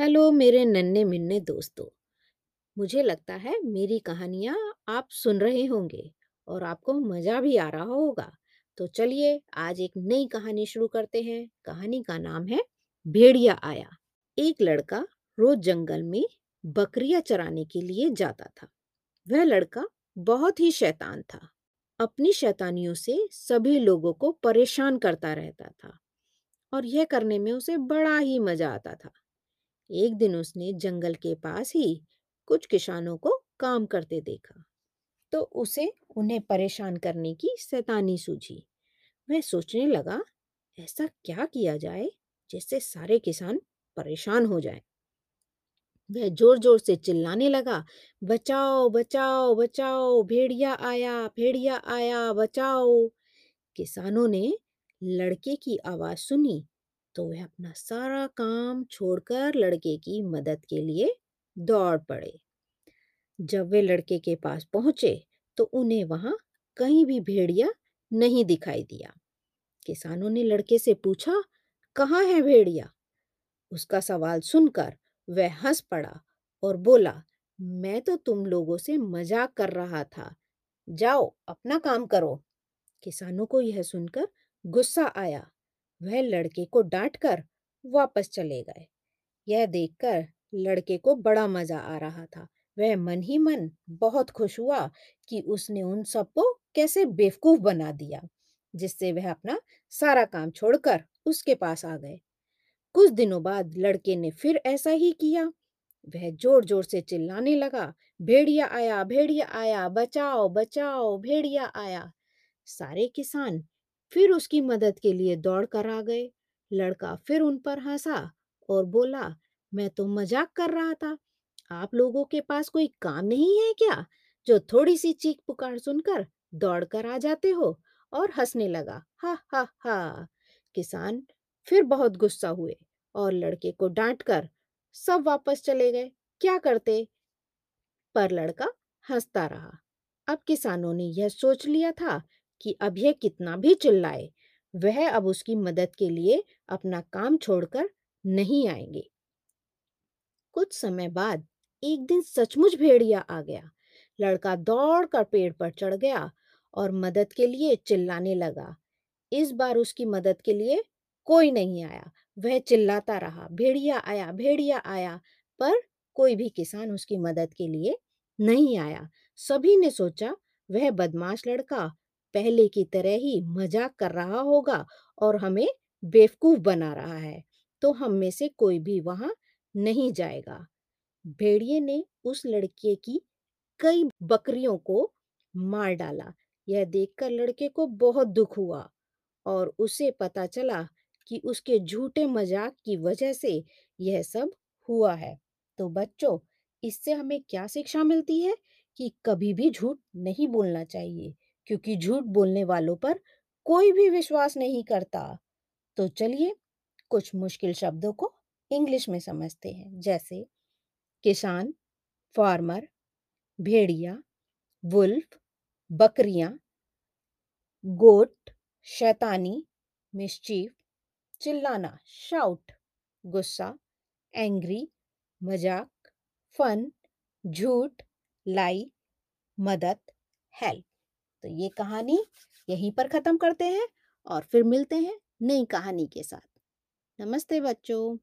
Hello मेरे नन्हे मिन्ने दोस्तों, मुझे लगता है मेरी कहानियाँ आप सुन रहे होंगे और आपको मज़ा भी आ रहा होगा। तो चलिए आज एक नई कहानी शुरू करते हैं। कहानी का नाम है भेड़िया आया। एक लड़का रोज जंगल में बकरियाँ चराने के लिए जाता था। वह लड़का बहुत ही शैतान था। अपनी शैतानियों से सभी लोगों को परेशान करता रहता था और यह करने में उसे बड़ा ही मज़ा आता था। एक दिन उसने जंगल के पास ही कुछ किसानों को काम करते देखा तो उसे उन्हें परेशान करने की सैतानी सूझी वह सोचने लगा, ऐसा क्या किया जाए जिससे सारे किसान परेशान हो जाएँ। वह ज़ोर ज़ोर से चिल्लाने लगा, बचाओ बचाओ बचाओ, भेड़िया आया भेड़िया आया, बचाओ किसानों ने लड़के की आवाज़ सुनी तो वह अपना सारा काम छोड़कर लड़के की मदद के लिए दौड़ पड़े। जब वे लड़के के पास पहुँचे तो उन्हें वहाँ कहीं भी भेड़िया नहीं दिखाई दिया। किसानों ने लड़के से पूछा, कहाँ है भेड़िया? उसका सवाल सुनकर वह हंस पड़ा और बोला, मैं तो तुम लोगों से मज़ाक कर रहा था। जाओ, अपना काम करो। किसानों को यह सुनकर गुस्सा आया। वह लड़के को डांटकर वापस चले गए। यह देखकर लड़के को बड़ा मज़ा आ रहा था। वह मन ही मन बहुत खुश हुआ कि उसने उन सबको कैसे बेवकूफ़ बना दिया, जिससे वह अपना सारा काम छोड़कर उसके पास आ गए। कुछ दिनों बाद लड़के ने फिर ऐसा ही किया। वह ज़ोर ज़ोर से चिल्लाने लगा, भेड़िया आया भेड़िया आया, बचाओ बचाओ, भेड़िया आया। सारे किसान फिर उसकी मदद के लिए दौड़ कर आ गए। लड़का फिर उन पर हंसा और बोला, मैं तो मज़ाक कर रहा था। आप लोगों के पास कोई काम नहीं है क्या, जो थोड़ी सी चीख पुकार सुनकर दौड़ कर आ जाते हो? और हंसने लगा, हा हा हा। किसान फिर बहुत गुस्सा हुए और लड़के को डांट कर सब वापस चले गए। क्या करते? पर लड़का हंसता रहा। अब किसानों ने यह सोच लिया था कि अब यह कितना भी चिल्लाए, वह अब उसकी मदद के लिए अपना काम छोड़कर नहीं आएँगे। कुछ समय बाद एक दिन सचमुच भेड़िया आ गया। लड़का दौड़कर पेड़ पर चढ़ गया और मदद के लिए चिल्लाने लगा। इस बार उसकी मदद के लिए कोई नहीं आया। वह चिल्लाता रहा, भेड़िया आया भेड़िया आया। पर कोई भी किसान उसकी मदद के लिए नहीं आया। सभी ने सोचा, वह बदमाश लड़का पहले की तरह ही मज़ाक कर रहा होगा और हमें बेवकूफ़ बना रहा है तो हम में से कोई भी वहाँ नहीं जाएगा। भेड़िए ने उस लड़के की कई बकरियों को मार डाला। यह देखकर लड़के को बहुत दुख हुआ और उसे पता चला कि उसके झूठे मज़ाक की वजह से यह सब हुआ है। तो बच्चों, इससे हमें क्या शिक्षा मिलती है कि कभी भी झूठ नहीं बोलना चाहिए। क्योंकि झूठ बोलने वालों पर कोई भी विश्वास नहीं करता। तो चलिए, कुछ मुश्किल शब्दों को इंग्लिश में समझते हैं, जैसे किसान, फार्मर, भेड़िया, वुल्फ, बकरियाँ, गोट, शैतानी, मिस्चीफ, चिल्लाना, शाउट, गुस्सा, एंग्री, मज़ाक, फन, झूठ, लाई, मदद, हेल्प। तो ये कहानी यहीं पर ख़त्म करते हैं और फिर मिलते हैं नई कहानी के साथ। नमस्ते बच्चों।